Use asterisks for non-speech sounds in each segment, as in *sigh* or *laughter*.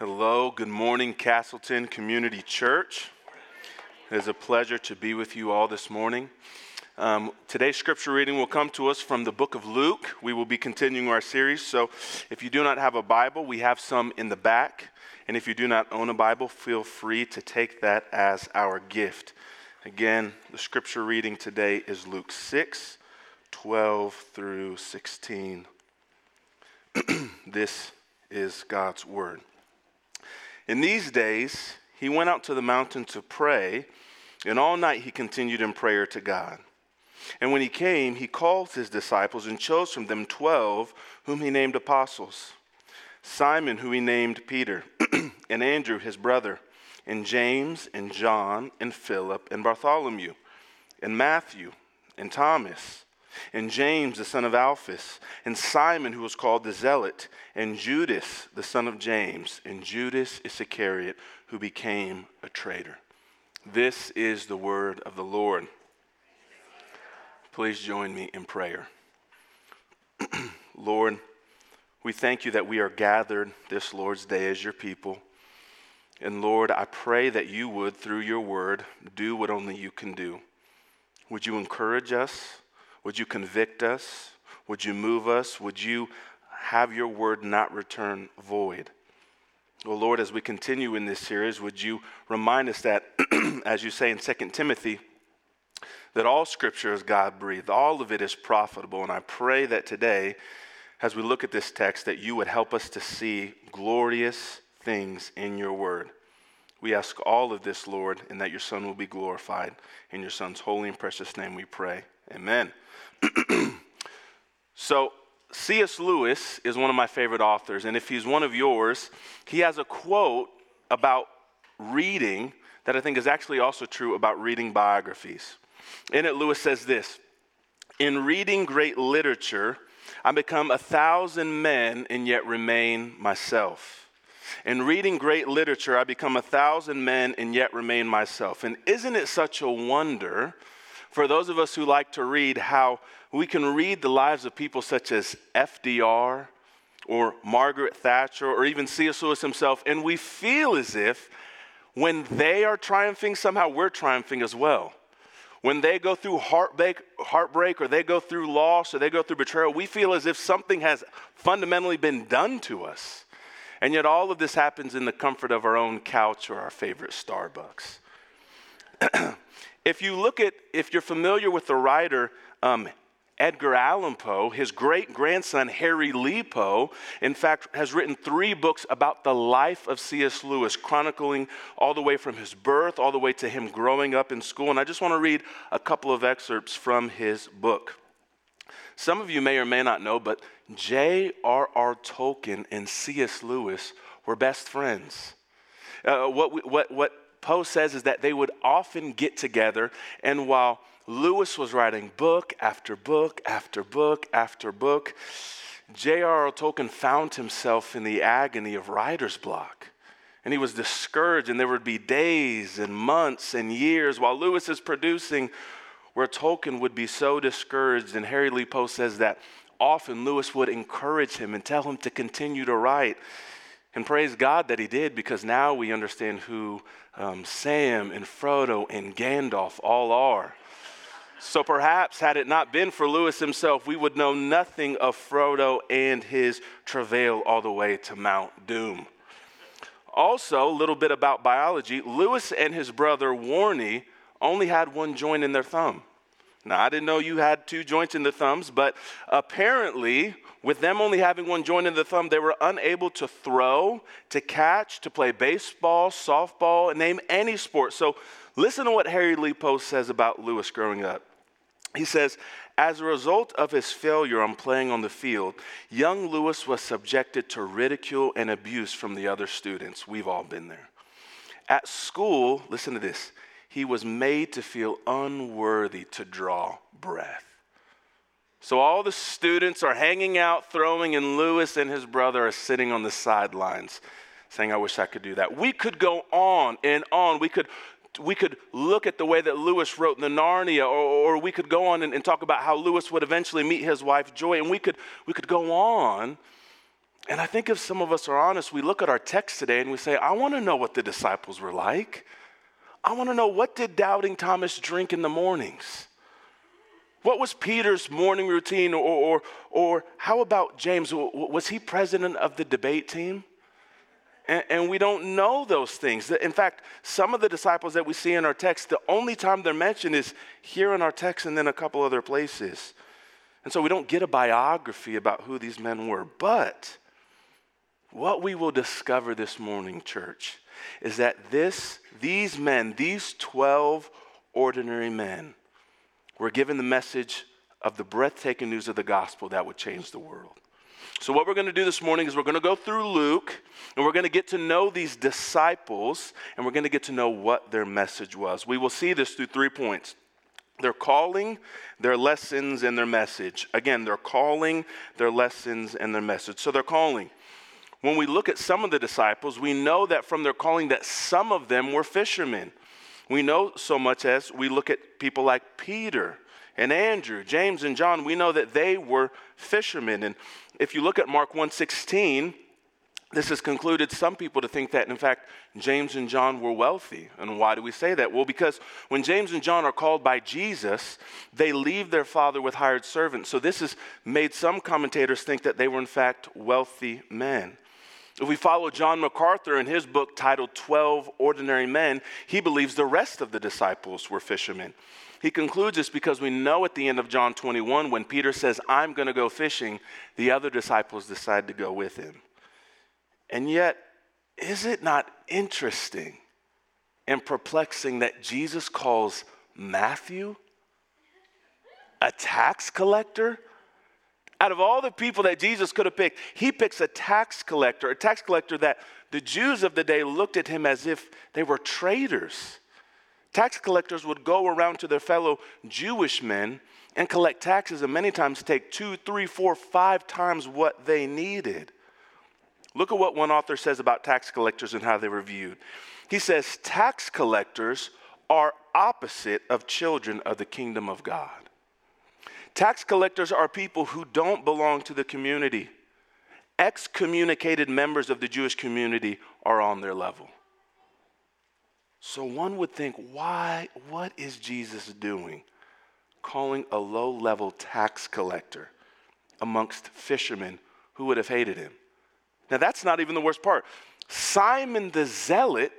Hello, good morning, Castleton Community Church. It is a pleasure to be with you all this morning. Um, today's scripture reading will come to us from the book of Luke. We will be continuing our series. So, if you do not have a Bible, we have some in the back. And if you do not own a Bible, feel free to take that as our gift. Again, the scripture reading today is Luke 6 12 through 16. *clears throat* this is God's word. In these days, he went out to the mountain to pray, and all night he continued in prayer to God. And when he came, he called his disciples and chose from them twelve, whom he named apostles Simon, who he named Peter, *clears throat* and Andrew, his brother, and James, and John, and Philip, and Bartholomew, and Matthew, and Thomas and James the son of Alphaeus, and Simon who was called the Zealot, and Judas the son of James, and Judas Iscariot who became a traitor. This is the word of the Lord. Please join me in prayer. *clears throat* Lord, we thank you that we are gathered this Lord's Day as your people. And Lord, I pray that you would, through your word, do what only you can do. Would you encourage us? Would you convict us? Would you move us? Would you have your word not return void? Well, Lord, as we continue in this series, would you remind us that, *clears throat* as you say in 2 Timothy, that all scripture is God breathed, all of it is profitable. And I pray that today, as we look at this text, that you would help us to see glorious things in your word. We ask all of this, Lord, and that your Son will be glorified. In your Son's holy and precious name we pray. Amen. *clears throat* so, C.S. Lewis is one of my favorite authors, and if he's one of yours, he has a quote about reading that I think is actually also true about reading biographies. In it, Lewis says this In reading great literature, I become a thousand men and yet remain myself. In reading great literature, I become a thousand men and yet remain myself. And isn't it such a wonder for those of us who like to read, how we can read the lives of people such as FDR or Margaret Thatcher or even C.S. Lewis himself, and we feel as if when they are triumphing, somehow we're triumphing as well. When they go through heartbreak, heartbreak or they go through loss or they go through betrayal, we feel as if something has fundamentally been done to us. And yet, all of this happens in the comfort of our own couch or our favorite Starbucks. *clears throat* If you look at, if you're familiar with the writer um, Edgar Allan Poe, his great grandson, Harry Lee Poe, in fact, has written three books about the life of C.S. Lewis, chronicling all the way from his birth, all the way to him growing up in school. And I just want to read a couple of excerpts from his book. Some of you may or may not know, but J.R.R. Tolkien and C.S. Lewis were best friends. Uh, what, we, what, what Poe says is that they would often get together, and while Lewis was writing book after book after book after book, J.R.R. Tolkien found himself in the agony of writer's block. And he was discouraged, and there would be days and months and years while Lewis is producing where Tolkien would be so discouraged. And Harry Lee Poe says that often Lewis would encourage him and tell him to continue to write. And praise God that he did because now we understand who um, Sam and Frodo and Gandalf all are. So perhaps, had it not been for Lewis himself, we would know nothing of Frodo and his travail all the way to Mount Doom. Also, a little bit about biology Lewis and his brother Warnie only had one joint in their thumb. Now, I didn't know you had two joints in the thumbs, but apparently, with them only having one joint in the thumb, they were unable to throw, to catch, to play baseball, softball, name any sport. So, listen to what Harry Lee Poe says about Lewis growing up. He says, as a result of his failure on playing on the field, young Lewis was subjected to ridicule and abuse from the other students. We've all been there. At school, listen to this, he was made to feel unworthy to draw breath. So all the students are hanging out, throwing, and Lewis and his brother are sitting on the sidelines saying, I wish I could do that. We could go on and on. We could, we could look at the way that Lewis wrote the Narnia, or, or we could go on and, and talk about how Lewis would eventually meet his wife Joy, and we could, we could go on. And I think if some of us are honest, we look at our text today and we say, I want to know what the disciples were like. I want to know what did doubting Thomas drink in the mornings? What was Peter's morning routine? Or, or, or how about James? Was he president of the debate team? And, and, we don't know those things. In fact, some of the disciples that we see in our text, the only time they're mentioned is here in our text and then a couple other places. And so we don't get a biography about who these men were. But what we will discover this morning, church, is that this, these men, these 12 ordinary men, were given the message of the breathtaking news of the gospel that would change the world. So, what we're going to do this morning is we're going to go through Luke and we're going to get to know these disciples and we're going to get to know what their message was. We will see this through three points their calling, their lessons, and their message. Again, their calling, their lessons, and their message. So, their calling. When we look at some of the disciples, we know that from their calling that some of them were fishermen. We know so much as we look at people like Peter and Andrew, James and John, we know that they were fishermen. And if you look at Mark 1:16, this has concluded some people to think that, in fact, James and John were wealthy. And why do we say that? Well, because when James and John are called by Jesus, they leave their father with hired servants. So this has made some commentators think that they were, in fact, wealthy men. If we follow John MacArthur in his book titled 12 Ordinary Men, he believes the rest of the disciples were fishermen. He concludes this because we know at the end of John 21, when Peter says, I'm going to go fishing, the other disciples decide to go with him. And yet, is it not interesting and perplexing that Jesus calls Matthew a tax collector? Out of all the people that Jesus could have picked, he picks a tax collector, a tax collector that the Jews of the day looked at him as if they were traitors. Tax collectors would go around to their fellow Jewish men and collect taxes, and many times take two, three, four, five times what they needed. Look at what one author says about tax collectors and how they were viewed. He says, Tax collectors are opposite of children of the kingdom of God. Tax collectors are people who don't belong to the community. Excommunicated members of the Jewish community are on their level. So one would think, why, what is Jesus doing? Calling a low level tax collector amongst fishermen who would have hated him. Now, that's not even the worst part. Simon the Zealot,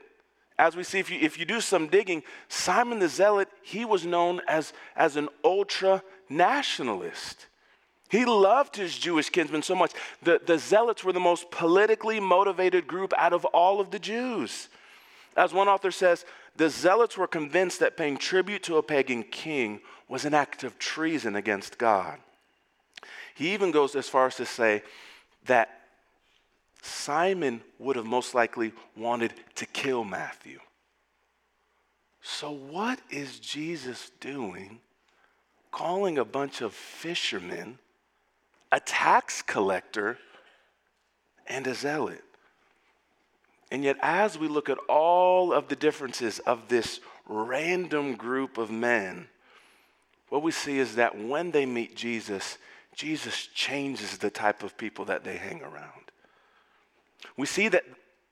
as we see, if you, if you do some digging, Simon the Zealot, he was known as, as an ultra nationalist. He loved his Jewish kinsmen so much. The, the Zealots were the most politically motivated group out of all of the Jews. As one author says, the Zealots were convinced that paying tribute to a pagan king was an act of treason against God. He even goes as far as to say that Simon would have most likely wanted to kill Matthew. So, what is Jesus doing calling a bunch of fishermen a tax collector and a zealot. And yet, as we look at all of the differences of this random group of men, what we see is that when they meet Jesus, Jesus changes the type of people that they hang around. We see that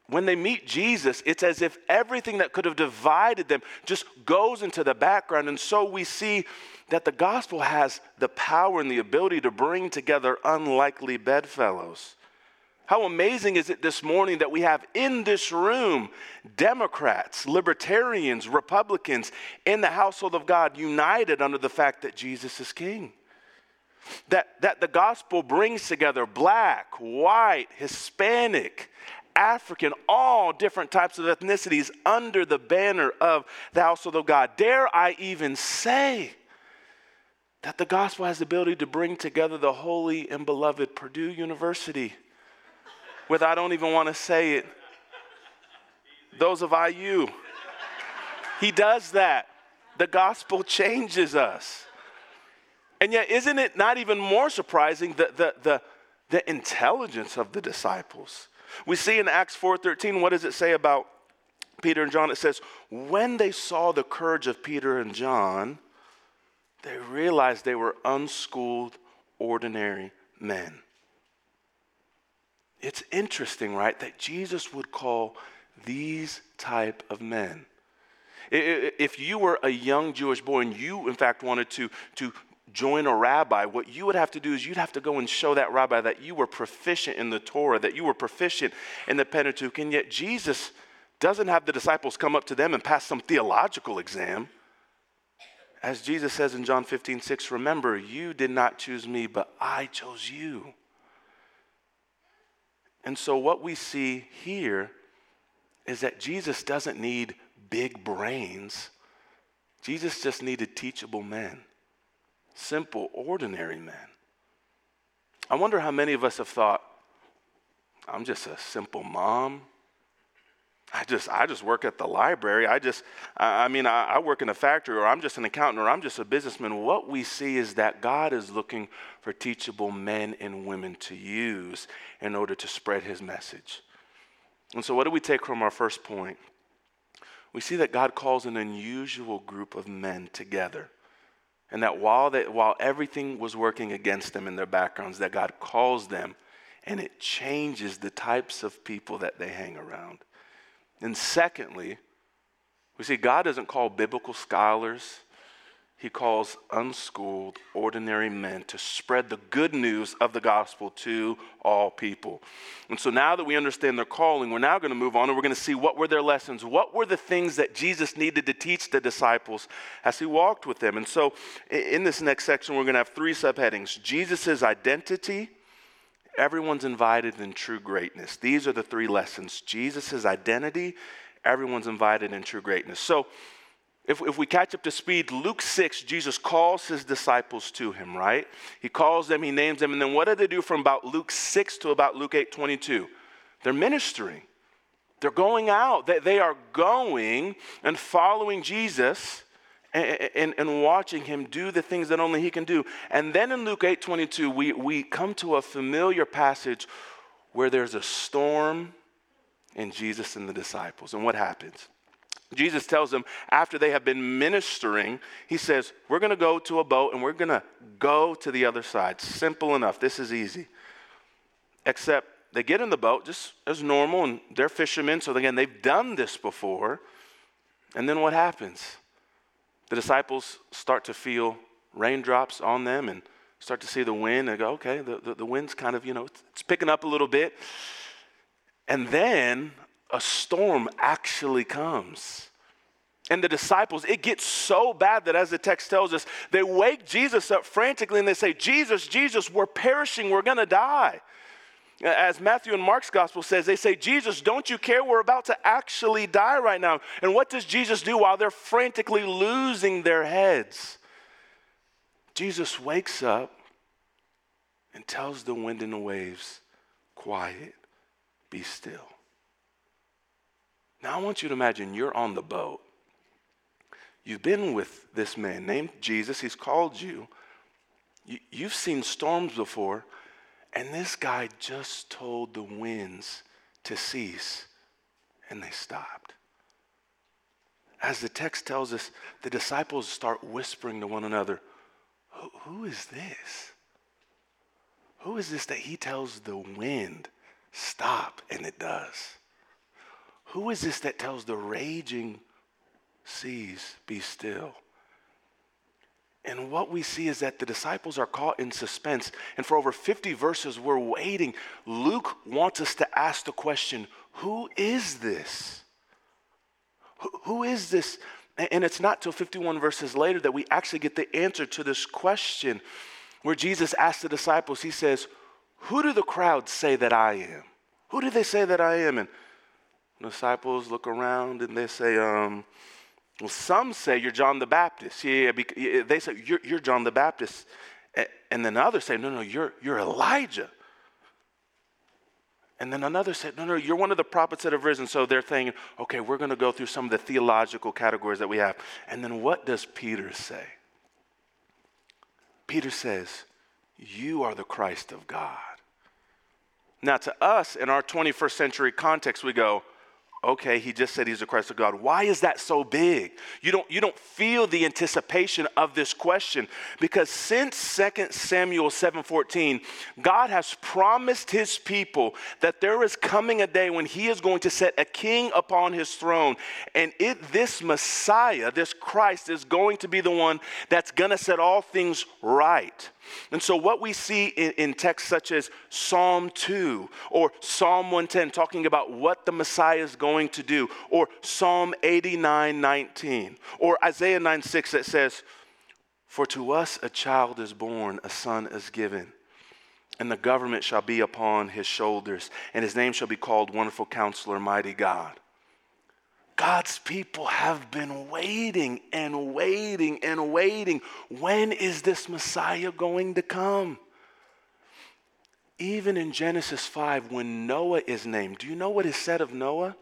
when they meet Jesus, it's as if everything that could have divided them just goes into the background. And so we see that the gospel has the power and the ability to bring together unlikely bedfellows. How amazing is it this morning that we have in this room Democrats, libertarians, Republicans in the household of God united under the fact that Jesus is king? That, that the gospel brings together black, white, Hispanic, African, all different types of ethnicities under the banner of the household of God. Dare I even say that the gospel has the ability to bring together the holy and beloved Purdue University with, I don't even want to say it, those of IU. He does that. The gospel changes us. And yet, isn't it not even more surprising the, the, the, the intelligence of the disciples? We see in Acts 4:13, what does it say about Peter and John? It says, when they saw the courage of Peter and John, they realized they were unschooled, ordinary men. It's interesting, right, that Jesus would call these type of men. If you were a young Jewish boy and you, in fact, wanted to, to join a rabbi, what you would have to do is you'd have to go and show that rabbi that you were proficient in the Torah, that you were proficient in the Pentateuch. And yet Jesus doesn't have the disciples come up to them and pass some theological exam. As Jesus says in John 15, 6, remember, you did not choose me, but I chose you. And so, what we see here is that Jesus doesn't need big brains, Jesus just needed teachable men, simple, ordinary men. I wonder how many of us have thought, I'm just a simple mom. I just, I just work at the library. I just, I, I mean, I, I, work in a factory, or I'm just an accountant, or I'm just a businessman. What we see is that God is looking for teachable men and women to use in order to spread his message. And so, what do we take from our first point? We see that God calls an unusual group of men together. And that while, they, while everything was working against them in their backgrounds, that God calls them and it changes the types of people that they hang around. And secondly, we see God doesn't call biblical scholars, He calls unschooled, ordinary men to spread the good news of the gospel to all people. And so now that we understand their calling, we're now going to move on and we're going to see what were their lessons. What were the things that Jesus needed to teach the disciples as He walked with them? And so in this next section, we're going to have three subheadings Jesus' identity everyone's invited in true greatness. These are the three lessons Jesus' identity, everyone's invited in true greatness. So, if, if we catch up to speed, Luke 6, Jesus calls his disciples to him, right? He calls them, he names them, and then what do they do from about Luke 6 to about Luke 8 22? They're ministering. They're going out. They, they are going and following Jesus and, and, watching him do the things that only he can do. And then in Luke 8 22, we, we come to a familiar passage where there's a storm in Jesus and the disciples. And what happens? Jesus tells them after they have been ministering, he says, We're going to go to a boat and we're going to go to the other side. Simple enough. This is easy. Except they get in the boat just as normal and they're fishermen. So again, they've done this before. And then what happens? the disciples start to feel raindrops on them and start to see the wind and go, okay, the, the, the wind's kind of, you know, it's picking up a little bit. And then a storm actually comes. And the disciples, it gets so bad that as the text tells us, they wake Jesus up frantically and they say, Jesus, Jesus, we're perishing, we're gonna die. As Matthew and Mark's gospel says, they say, Jesus, don't you care? We're about to actually die right now. And what does Jesus do while they're frantically losing their heads? Jesus wakes up and tells the wind and the waves, Quiet, be still. Now I want you to imagine you're on the boat. You've been with this man named Jesus, he's called you. you have seen storms before. And this guy just told the winds to cease, and they stopped. As the text tells us, the disciples start whispering to one another, who, who is this? Who is this that he tells the wind, stop, and it does? Who is this that tells the raging seas, be still? And what we see is that the disciples are caught in suspense. And for over 50 verses, we're waiting. Luke wants us to ask the question who is this? who, is this? And it's not till 51 verses later that we actually get the answer to this question where Jesus asks the disciples, He says, Who do the crowds say that I am? Who do they say that I am? And disciples look around and they say, um, well, some say you're John the Baptist. Yeah, they say you're, you're John the Baptist. And then others say, no, no, you're, you're Elijah. And then another said, no, no, you're one of the prophets that have risen. So they're thinking, okay, we're going to go through some of the theological categories that we have. And then what does Peter say? Peter says, you are the Christ of God. Now, to us, in our 21st century context, we go, okay, he just said he's the Christ of God. Why is that so big? You don't, you don't feel the anticipation of this question because since 2 Samuel 7:14, God has promised his people that there is coming a day when he is going to set a king upon his throne. And it, this Messiah, this Christ, is going to be the one that's going to set all things right. And so, what we see in, in, texts such as Psalm 2 or Psalm 110, talking about what the Messiah is going to do, or Psalm 89 19, or Isaiah 9 6 that says, For to us a child is born, a son is given. And the government shall be upon his shoulders, and his name shall be called Wonderful Counselor, Mighty God. God's people have been waiting and waiting and waiting. When is this Messiah going to come? Even in Genesis 5, when Noah is named, do you know what is said of Noah?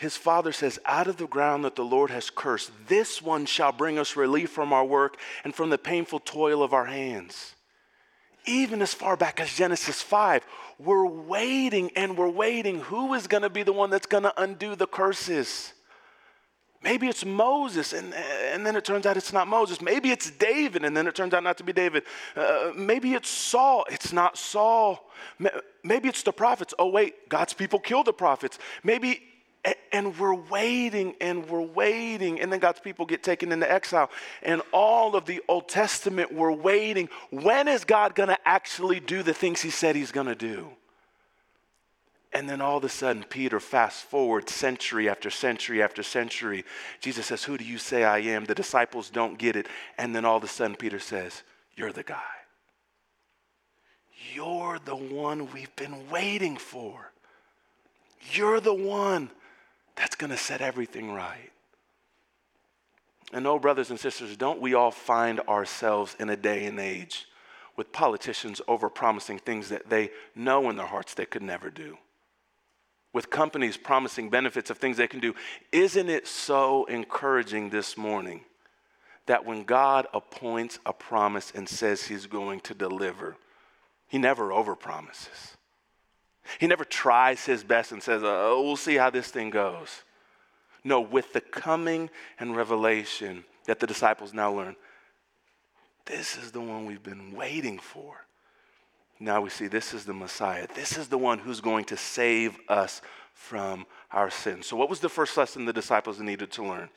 His father says, Out of the ground that the Lord has cursed, this one shall bring us relief from our work and from the painful toil of our hands even as far back as Genesis 5, we're waiting and we're waiting. Who is going to be the one that's going to undo the curses? Maybe it's Moses, and, and then it turns out it's not Moses. Maybe it's David, and then it turns out not to be David. Uh, maybe it's Saul, it's not Saul. Maybe it's the prophets. Oh, wait, God's people killed the prophets. Maybe and we're waiting and we're waiting. And then God's people get taken into exile. And all of the Old Testament, we're waiting. When is God going to actually do the things he said he's going to do? And then all of a sudden, Peter fast forward century after century after century. Jesus says, Who do you say I am? The disciples don't get it. And then all of a sudden, Peter says, You're the guy. You're the one we've been waiting for. You're the one that's going to set everything right. And no, brothers and sisters, don't we all find ourselves in a day and age with politicians over promising things that they know in their hearts they could never do? With companies promising benefits of things they can do. Isn't it so encouraging this morning that when God appoints a promise and says he's going to deliver, he never overpromises? He never tries his best and says, oh, we'll see how this thing goes. No, with the coming and revelation that the disciples now learn, this is the one we've been waiting for. Now we see this is the Messiah. This is the one who's going to save us from our sins. So, what was the first lesson the disciples needed to learn?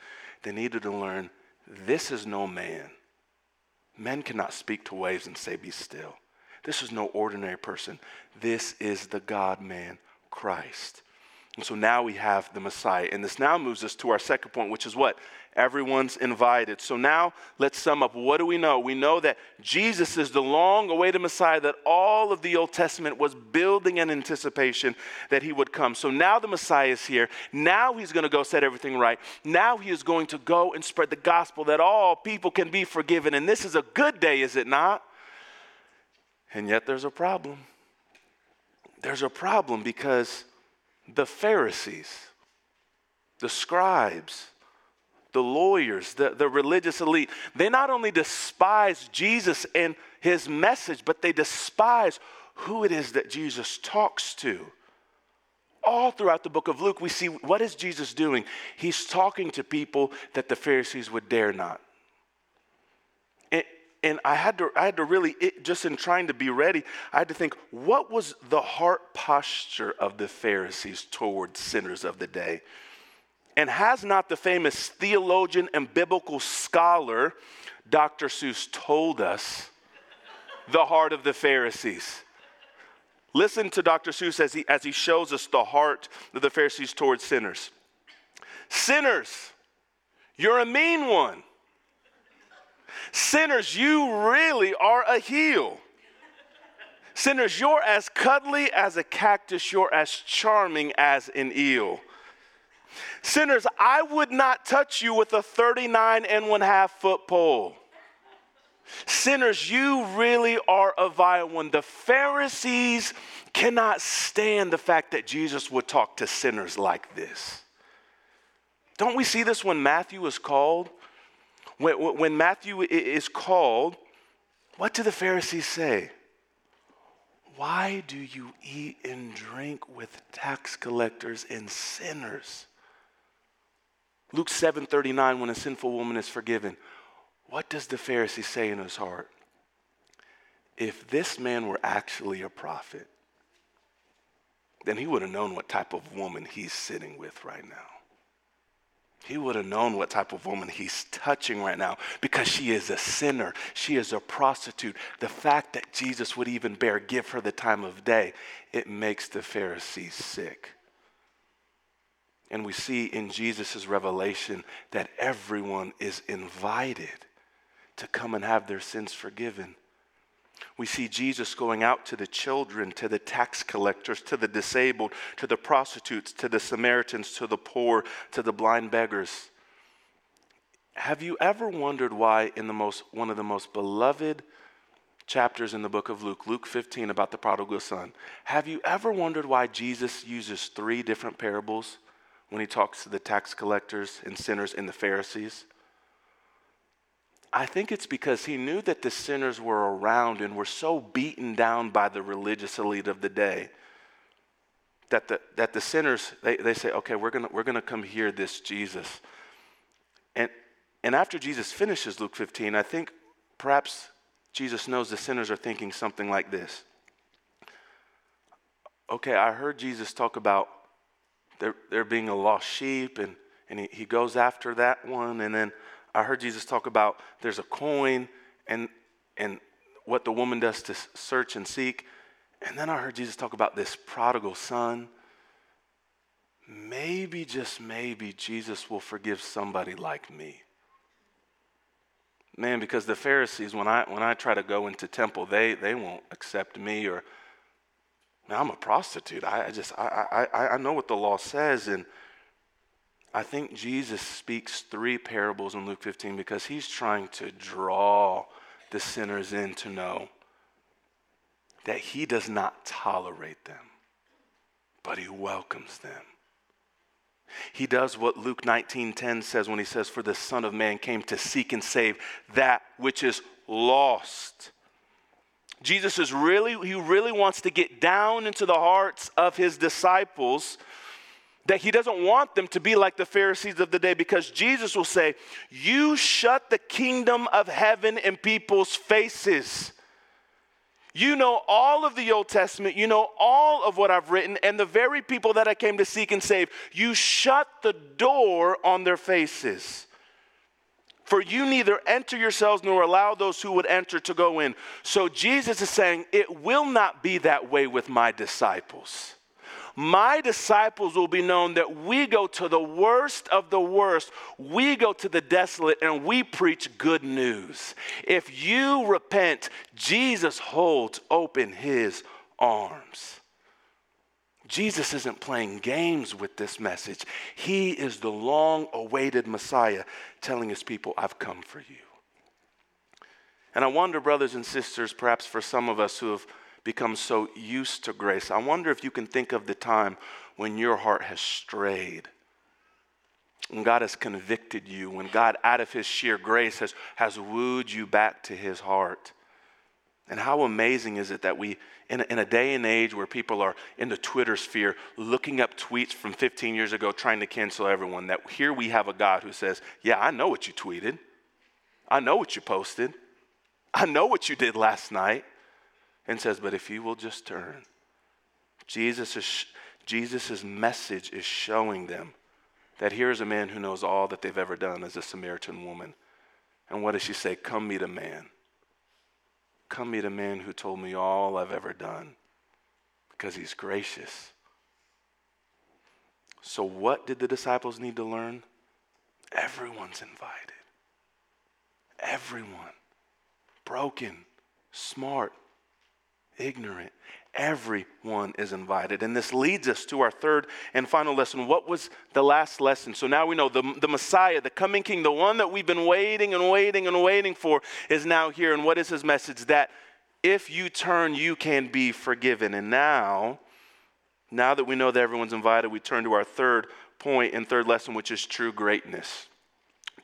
They needed to learn this is no man. Men cannot speak to waves and say, Be still. This is no ordinary person. This is the God man, Christ. And so now we have the Messiah. And this now moves us to our second point, which is what? Everyone's invited. So now let's sum up. What do we know? We know that Jesus is the long awaited Messiah that all of the Old Testament was building in anticipation that he would come. So now the Messiah is here. Now he's going to go set everything right. Now he is going to go and spread the gospel that all people can be forgiven. And this is a good day, is it not? And yet there's a problem. There's a problem because the Pharisees, the scribes, the lawyers, the, the religious elite, they not only despise Jesus and his message, but they despise who it is that Jesus talks to. All throughout the book of Luke, we see what is Jesus doing? He's talking to people that the Pharisees would dare not and I had to, I had to really, it, just in trying to be ready, I had to think, what was the heart posture of the Pharisees towards sinners of the day? And has not the famous theologian and biblical scholar, Dr. Seuss, told us the heart of the Pharisees? Listen to Dr. Seuss as he, as he shows us the heart of the Pharisees towards sinners. Sinners, you're a mean one. Sinners, you really are a heel. Sinners, you're as cuddly as a cactus, you're as charming as an eel. Sinners, I would not touch you with a 39 and one half foot pole. Sinners, you really are a vile one. The Pharisees cannot stand the fact that Jesus would talk to sinners like this. Don't we see this when Matthew is called? When, when Matthew is called, what do the Pharisees say? Why do you eat and drink with tax collectors and sinners? Luke 7:39 when a sinful woman is forgiven. What does the Pharisee say in his heart? If this man were actually a prophet, then he would have known what type of woman he's sitting with right now. He would have known what type of woman he's touching right now because she is a sinner. She is a prostitute. The fact that Jesus would even bear give her the time of day, it makes the Pharisees sick. And we see in Jesus' revelation that everyone is invited to come and have their sins forgiven. We see Jesus going out to the children, to the tax collectors, to the disabled, to the prostitutes, to the Samaritans, to the poor, to the blind beggars. Have you ever wondered why, in the most, one of the most beloved chapters in the book of Luke, Luke 15, about the prodigal son, have you ever wondered why Jesus uses three different parables when he talks to the tax collectors and sinners and the Pharisees? I think it's because he knew that the sinners were around and were so beaten down by the religious elite of the day that the, that the sinners, they, they say, okay, we're going we're gonna come hear this Jesus. And, and after Jesus finishes Luke 15, I think perhaps Jesus knows the sinners are thinking something like this. Okay, I heard Jesus talk about there, there being a lost sheep, and, and he, he goes after that one, and then I heard Jesus talk about there's a coin and, and what the woman does to search and seek. And then I heard Jesus talk about this prodigal son. Maybe, just maybe, Jesus will forgive somebody like me. Man, because the Pharisees, when I, when I try to go into temple, they, they won't accept me or, man, I'm a prostitute. I, I just, I, I, I know what the law says. And, I think Jesus speaks three parables in Luke 15 because he's trying to draw the sinners in to know that he does not tolerate them, but he welcomes them. He does what Luke 19:10 says when he says for the son of man came to seek and save that which is lost. Jesus is really he really wants to get down into the hearts of his disciples that he doesn't want them to be like the Pharisees of the day because Jesus will say, You shut the kingdom of heaven in people's faces. You know all of the Old Testament, you know all of what I've written, and the very people that I came to seek and save, you shut the door on their faces. For you neither enter yourselves nor allow those who would enter to go in. So Jesus is saying, It will not be that way with my disciples my disciples will be known that we go to the worst of the worst. We go to the desolate and we preach good news. If you repent, Jesus holds open his arms. Jesus isn't playing games with this message. He is the long awaited Messiah telling his people, I've come for you. And I wonder, brothers and sisters, perhaps for some of us who have become so used to grace. I wonder if you can think of the time when your heart has strayed, when God has convicted you, when God, out of His sheer grace, has, has wooed you back to His heart. And how amazing is it that we, in a, in a day and age where people are in the Twitter sphere looking up tweets from 15 years ago trying to cancel everyone, that here we have a God who says, Yeah, I know what you tweeted. I know what you posted. I know what you did last night and says, But if you will just turn, Jesus is, Jesus' message is showing them that here is a man who knows all that they've ever done as a Samaritan woman. And what does she say? Come meet a man. Come meet a man who told me all I've ever done because he's gracious. So, what did the disciples need to learn? Everyone's invited. Everyone. Broken, smart, ignorant. Everyone is invited. And this leads us to our third and final lesson. What was the last lesson? So now we know the, the Messiah, the coming King, the one that we've been waiting and waiting and waiting for, is now here. And what is his message? That if you turn, you can be forgiven. And now, now that we know that everyone's invited, we turn to our third point and third lesson, which is true greatness.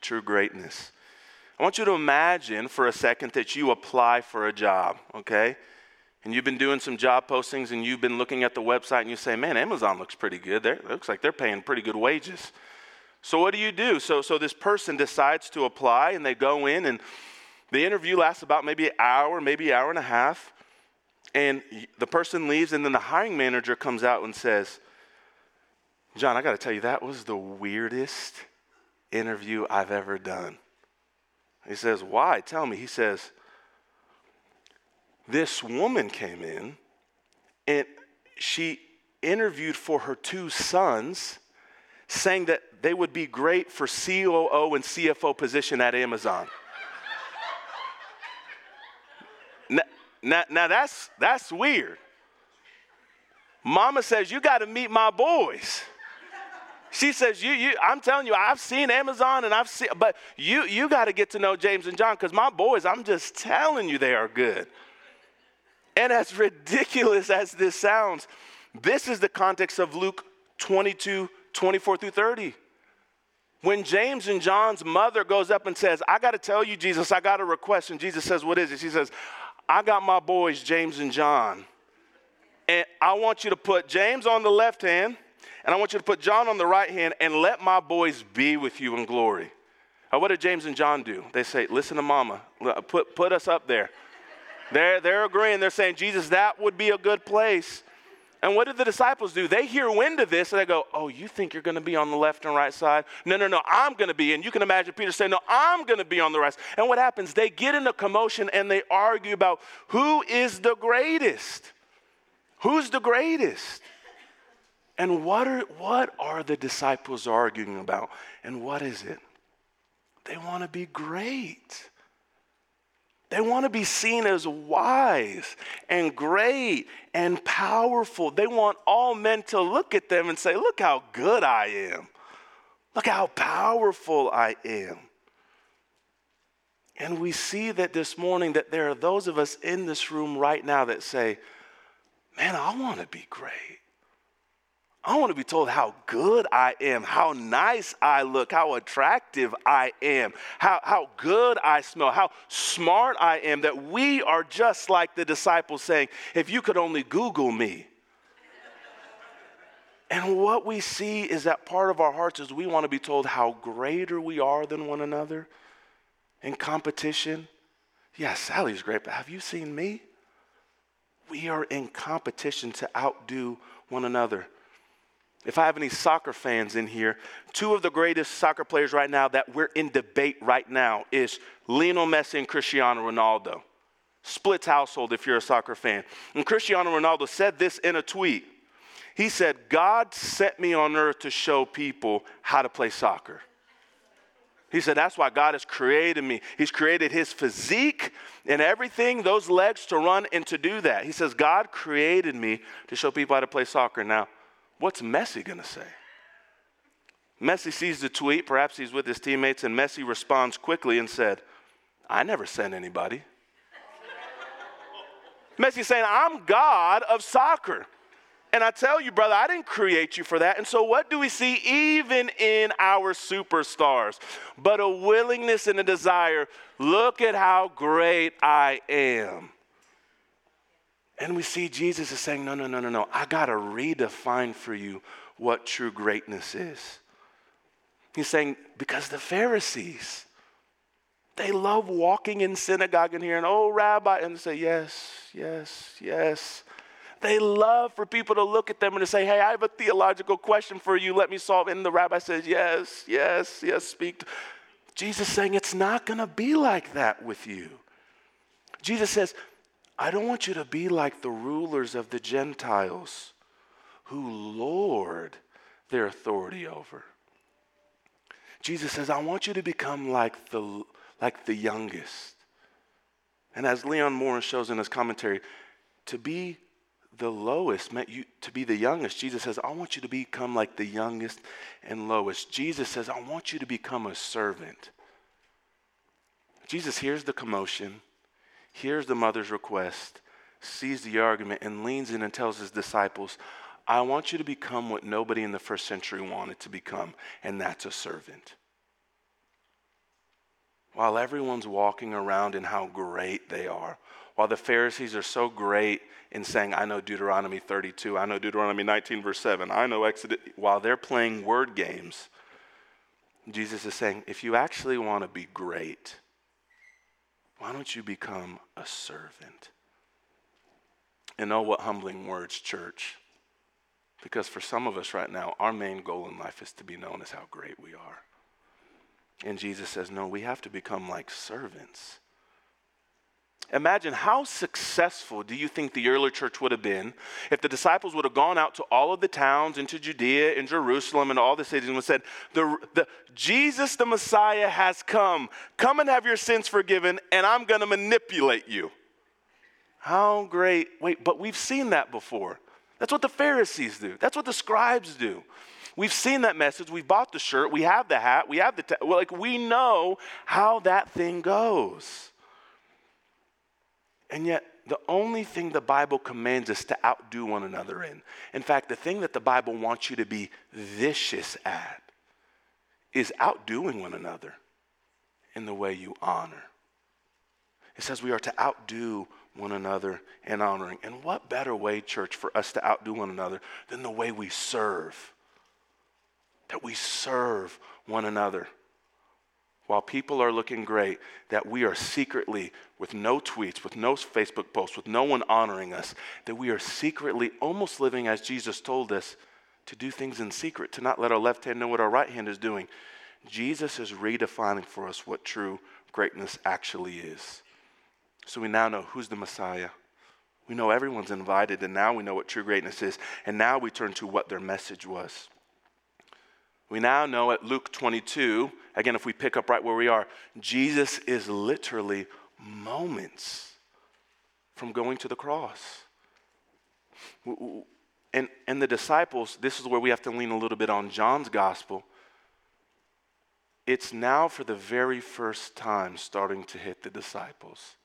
True greatness. I want you to imagine for a second that you apply for a job, okay? And you've been doing some job postings and you've been looking at the website and you say, man, Amazon looks pretty good. They're, it looks like they're paying pretty good wages. So what do you do? So, so this person decides to apply and they go in and the interview lasts about maybe an hour, maybe an hour and a half. And the person leaves and then the hiring manager comes out and says, John, I got to tell you, that was the weirdest interview I've ever done. He says, Why? Tell me. He says, This woman came in and she interviewed for her two sons, saying that they would be great for COO and CFO position at Amazon. *laughs* now, now, that's, that's weird. Mama says, You got to meet my boys. She says, you, you, I'm telling you, I've seen Amazon and I've seen, but you, you got to get to know James and John because my boys, I'm just telling you, they are good. And as ridiculous as this sounds, this is the context of Luke 22, 24 through 30. When James and John's mother goes up and says, I got to tell you, Jesus, I got a request. And Jesus says, What is it? She says, I got my boys, James and John. And I want you to put James on the left hand and I want you to put John on the right hand and let my boys be with you in glory. Now, what did James and John do? They say, Listen to mama, put, put us up there. They're, they're agreeing. They're saying, Jesus, that would be a good place. And what did the disciples do? They hear wind of this and they go, Oh, you think you're going to be on the left and right side? No, no, no, I'm going to be. And you can imagine Peter saying, No, I'm going to be on the right. And what happens? They get in a commotion and they argue about who is the greatest. Who's the greatest? And what are, what are the disciples arguing about? And what is it? They want to be great. They want to be seen as wise and great and powerful. They want all men to look at them and say, Look how good I am. Look how powerful I am. And we see that this morning that there are those of us in this room right now that say, Man, I want to be great. I want to be told how good I am, how nice I look, how attractive I am, how, how good I smell, how smart I am, that we are just like the disciples saying, if you could only Google me. and what we see is that part of our hearts is we want to be told how greater we are than one another in competition. Yeah, Sally's great, but have you seen me? We are in competition to outdo one another. If I have any soccer fans in here, two of the greatest soccer players right now that we're in debate right now is Lionel Messi and Cristiano Ronaldo. Splits household if you're a soccer fan. And Cristiano Ronaldo said this in a tweet. He said, God sent me on earth to show people how to play soccer. He said, That's why God has created me. He's created his physique and everything, those legs to run and to do that. He says, God created me to show people how to play soccer. Now, What's Messi going to say? Messi sees the tweet, perhaps he's with his teammates, and Messi responds quickly and said, I never sent anybody. Messi saying, I'm God of soccer. And I tell you, brother, I didn't create you for that. And so, what do we see even in our superstars? But a willingness and a desire. Look at how great I am. And we see Jesus is saying, No, no, no, no, no. I got to redefine for you what true greatness is. He's saying, Because the Pharisees, they love walking in synagogue and hearing, Oh, Rabbi, and say, Yes, yes, yes. They love for people to look at them and to say, Hey, I have a theological question for you. Let me solve it. And the rabbi says, Yes, yes, yes, speak. Jesus saying, It's not going to be like that with you. Jesus says, I don't want you to be like the rulers of the Gentiles who lord their authority over. Jesus says, I want you to become like the, like the youngest. And as Leon Morris shows in his commentary, to be the lowest meant you to be the youngest. Jesus says, I want you to become like the youngest and lowest. Jesus says, I want you to become a servant. Jesus hears the commotion hears the mother's request, sees the argument, and leans in and tells his disciples, I want you to become what nobody in the first century wanted to become, and that's a servant. While everyone's walking around in how great they are, While the Pharisees are so great in saying, I know Deuteronomy 32, I know Deuteronomy 19, verse 7, I know Exodus, while they're playing word games, Jesus is saying, if you actually want to be great, why don't you become a servant? And oh, what humbling words, church. Because for some of us right now, our main goal in life is to be known as how great we are. And Jesus says, no, we have to become like servants. Imagine how successful do you think the early church would have been if the disciples would have gone out to all of the towns into Judea and Jerusalem and all the cities and said, the, the, Jesus the Messiah has come. Come and have your sins forgiven, and I'm going to manipulate you. How great. Wait, but we've seen that before. That's what the Pharisees do, that's what the scribes do. We've seen that message. We've bought the shirt. We have the hat. We have the, ta- well, like, we know how that thing goes. And yet, the only thing the Bible commands us to outdo one another in, in fact, the thing that the Bible wants you to be vicious at, is outdoing one another in the way you honor. It says we are to outdo one another in honoring. And what better way, church, for us to outdo one another than the way we serve? That we serve one another while people are looking great, that we are secretly, with no tweets, with no Facebook posts, with no one honoring us, that we are secretly almost living as Jesus told us to do things in secret, to not let our left hand know what our right hand is doing. Jesus is redefining for us what true greatness actually is. So we now know who's the Messiah. We know everyone's invited, and now we know what true greatness is. And now we turn to what their message was. We now know at Luke 22, again, if we pick up right where we are, Jesus is literally moments from going to the cross. And, and the disciples, this is where we have to lean a little bit on John's gospel. It's now for the very first time starting to hit the disciples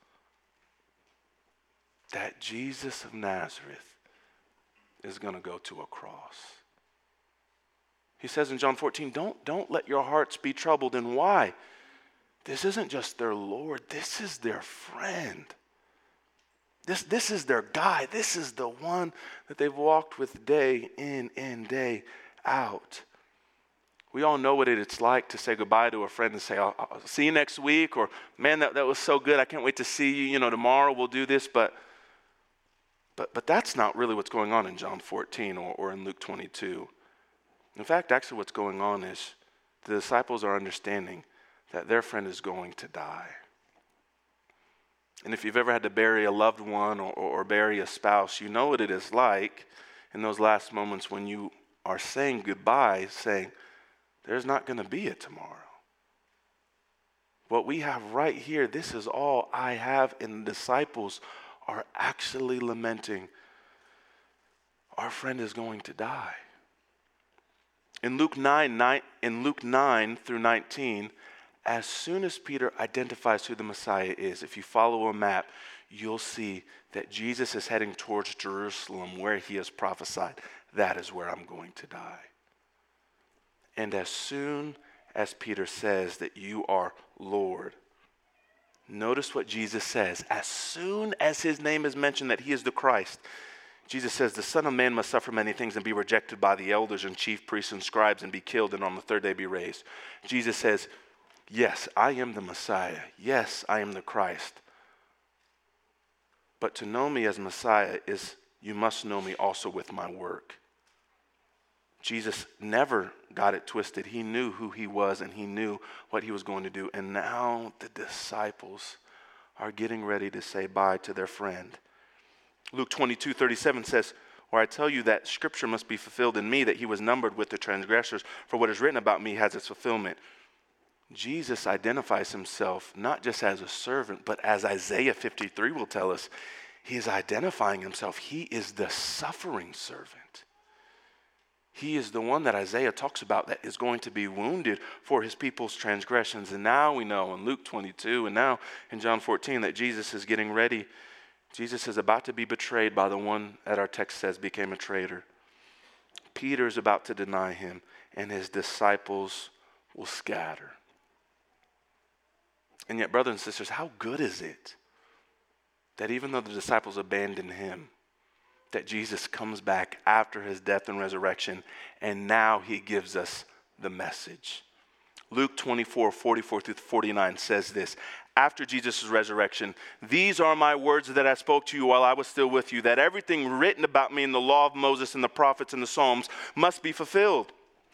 that Jesus of Nazareth is going to go to a cross. He says in John 14, don't, don't let your hearts be troubled. And why? This isn't just their Lord, this is their friend. This, this is their guy. This is the one that they've walked with day in and day out. We all know what it's like to say goodbye to a friend and say, I'll, I'll, see you next week, or man, that, that was so good. I can't wait to see you. You know, tomorrow we'll do this. But, but, but that's not really what's going on in John 14 or, or in Luke 22. In fact, actually, what's going on is the disciples are understanding that their friend is going to die. And if you've ever had to bury a loved one or, or, bury a spouse, you know what it is like in those last moments when you are saying goodbye, saying, There's not going to be a tomorrow. What we have right here, this is all I have, and the disciples are actually lamenting, Our friend is going to die. In Luke 9, 9, in Luke 9 through 19, as soon as Peter identifies who the Messiah is, if you follow a map, you'll see that Jesus is heading towards Jerusalem where he has prophesied, That is where I'm going to die. And as soon as Peter says that you are Lord, notice what Jesus says. As soon as his name is mentioned that he is the Christ, Jesus says, The Son of Man must suffer many things and be rejected by the elders and chief priests and scribes and be killed and on the third day be raised. Jesus says, Yes, I am the Messiah. Yes, I am the Christ. But to know me as Messiah is you must know me also with my work. Jesus never got it twisted. He knew who he was and he knew what he was going to do. And now the disciples are getting ready to say bye to their friend. Luke 22 37 says, Or I tell you that scripture must be fulfilled in me, that he was numbered with the transgressors, for what is written about me has its fulfillment. Jesus identifies himself not just as a servant, but as Isaiah 53 will tell us, he is identifying himself. He is the suffering servant. He is the one that Isaiah talks about that is going to be wounded for his people's transgressions. And now we know in Luke 22 and now in John 14 that Jesus is getting ready Jesus is about to be betrayed by the one that our text says became a traitor. Peter is about to deny him, and his disciples will scatter. And yet, brothers and sisters, how good is it that even though the disciples abandoned him, that Jesus comes back after his death and resurrection, and now he gives us the message. Luke 24, 44 through 49 says this after Jesus' resurrection, These are my words that I spoke to you while I was still with you, that everything written about me in the law of Moses and the prophets and the Psalms must be fulfilled.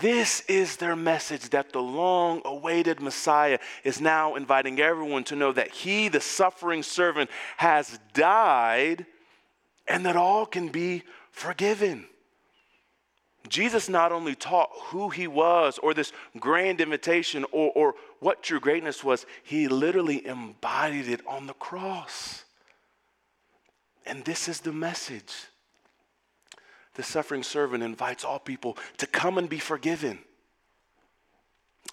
This is their message that the long awaited Messiah is now inviting everyone to know that he, the suffering servant, has died and that all can be forgiven. Jesus not only taught who he was or this grand invitation or, or what true greatness was, he literally embodied it on the cross. And this is the message the suffering servant invites all people to come and be forgiven.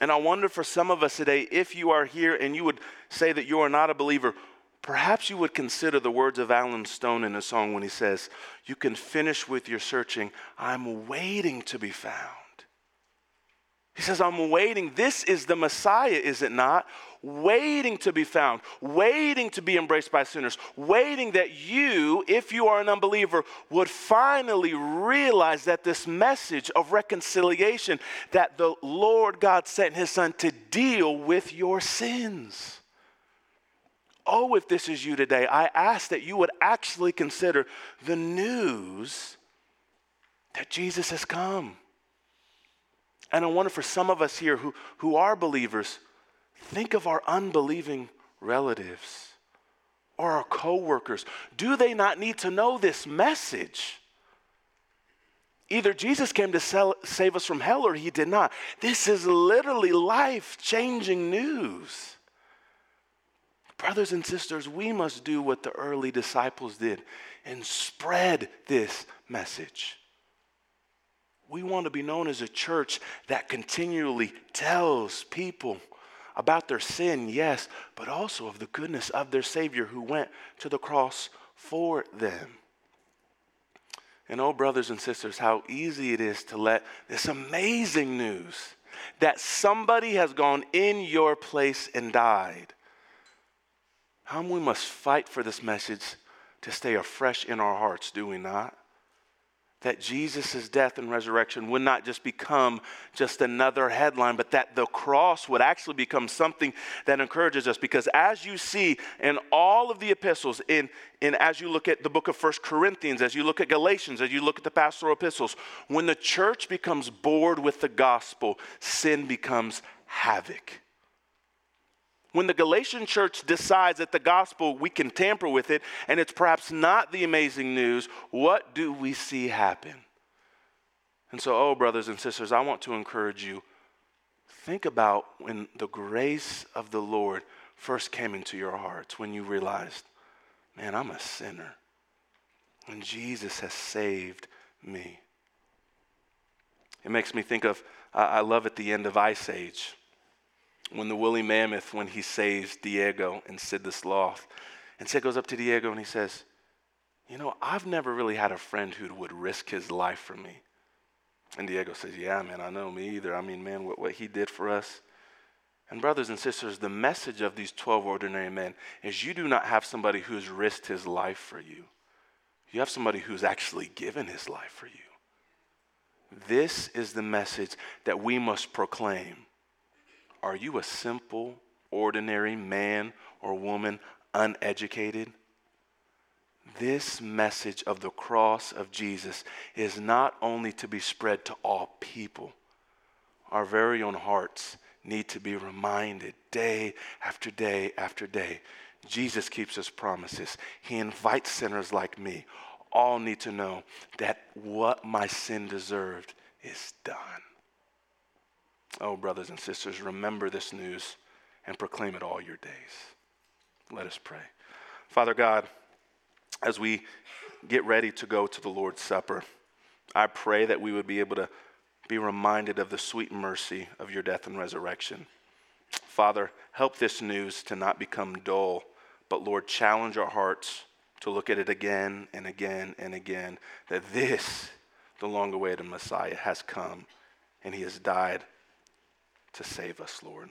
And I wonder for some of us today, if you are here and you would say that you are not a believer, perhaps you would consider the words of Alan Stone in a song when he says, You can finish with your searching, I'm waiting to be found. He says, I'm waiting. This is the Messiah, is it not? Waiting to be found, waiting to be embraced by sinners, waiting that you, if you are an unbeliever, would finally realize that this message of reconciliation, that the Lord God sent his son to deal with your sins. Oh, if this is you today, I ask that you would actually consider the news that Jesus has come and I wonder for some of us here who, who are believers, think of our unbelieving relatives or our coworkers. Do they not need to know this message? Either Jesus came to sell, save us from hell or he did not. This is literally life changing news. Brothers and sisters, we must do what the early disciples did and spread this message. We want to be known as a church that continually tells people about their sin, yes, but also of the goodness of their Savior who went to the cross for them. And oh, brothers and sisters, how easy it is to let this amazing news that somebody has gone in your place and died. How we must fight for this message to stay afresh in our hearts, do we not? That Jesus' death and resurrection would not just become just another headline, but that the cross would actually become something that encourages us. Because as you see in all of the epistles, in, in as you look at the book of First Corinthians, as you look at Galatians, as you look at the pastoral epistles, when the church becomes bored with the gospel, sin becomes havoc. When the Galatian church decides that the gospel, we can tamper with it, and it's perhaps not the amazing news, what do we see happen? And so, oh, brothers and sisters, I want to encourage you think about when the grace of the Lord first came into your hearts, when you realized, man, I'm a sinner, and Jesus has saved me. It makes me think of, I love at the end of Ice Age when the woolly mammoth, when he saves Diego and Sid the Sloth. And Sid goes up to Diego and he says, You know, I've never really had a friend who would risk his life for me. And Diego says, Yeah, man, I know me either. I mean, man, what, what he did for us. And, brothers and sisters, the message of these 12 ordinary men is you do not have somebody who's risked his life for you, you have somebody who's actually given his life for you. This is the message that we must proclaim are you a simple, ordinary man or woman, uneducated? This message of the cross of Jesus is not only to be spread to all people, our very own hearts need to be reminded day after day after day. Jesus keeps his promises. He invites sinners like me. All need to know that what my sin deserved is done. Oh, brothers and sisters, remember this news and proclaim it all your days. Let us pray. Father God, as we get ready to go to the Lord's Supper, I pray that we would be able to be reminded of the sweet mercy of your death and resurrection. Father, help this news to not become dull, but Lord, challenge our hearts to look at it again and again and again that this, the long awaited Messiah, has come and he has died to save us, Lord.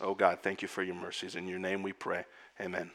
Oh God, thank you for your mercies. In your name we pray. Amen.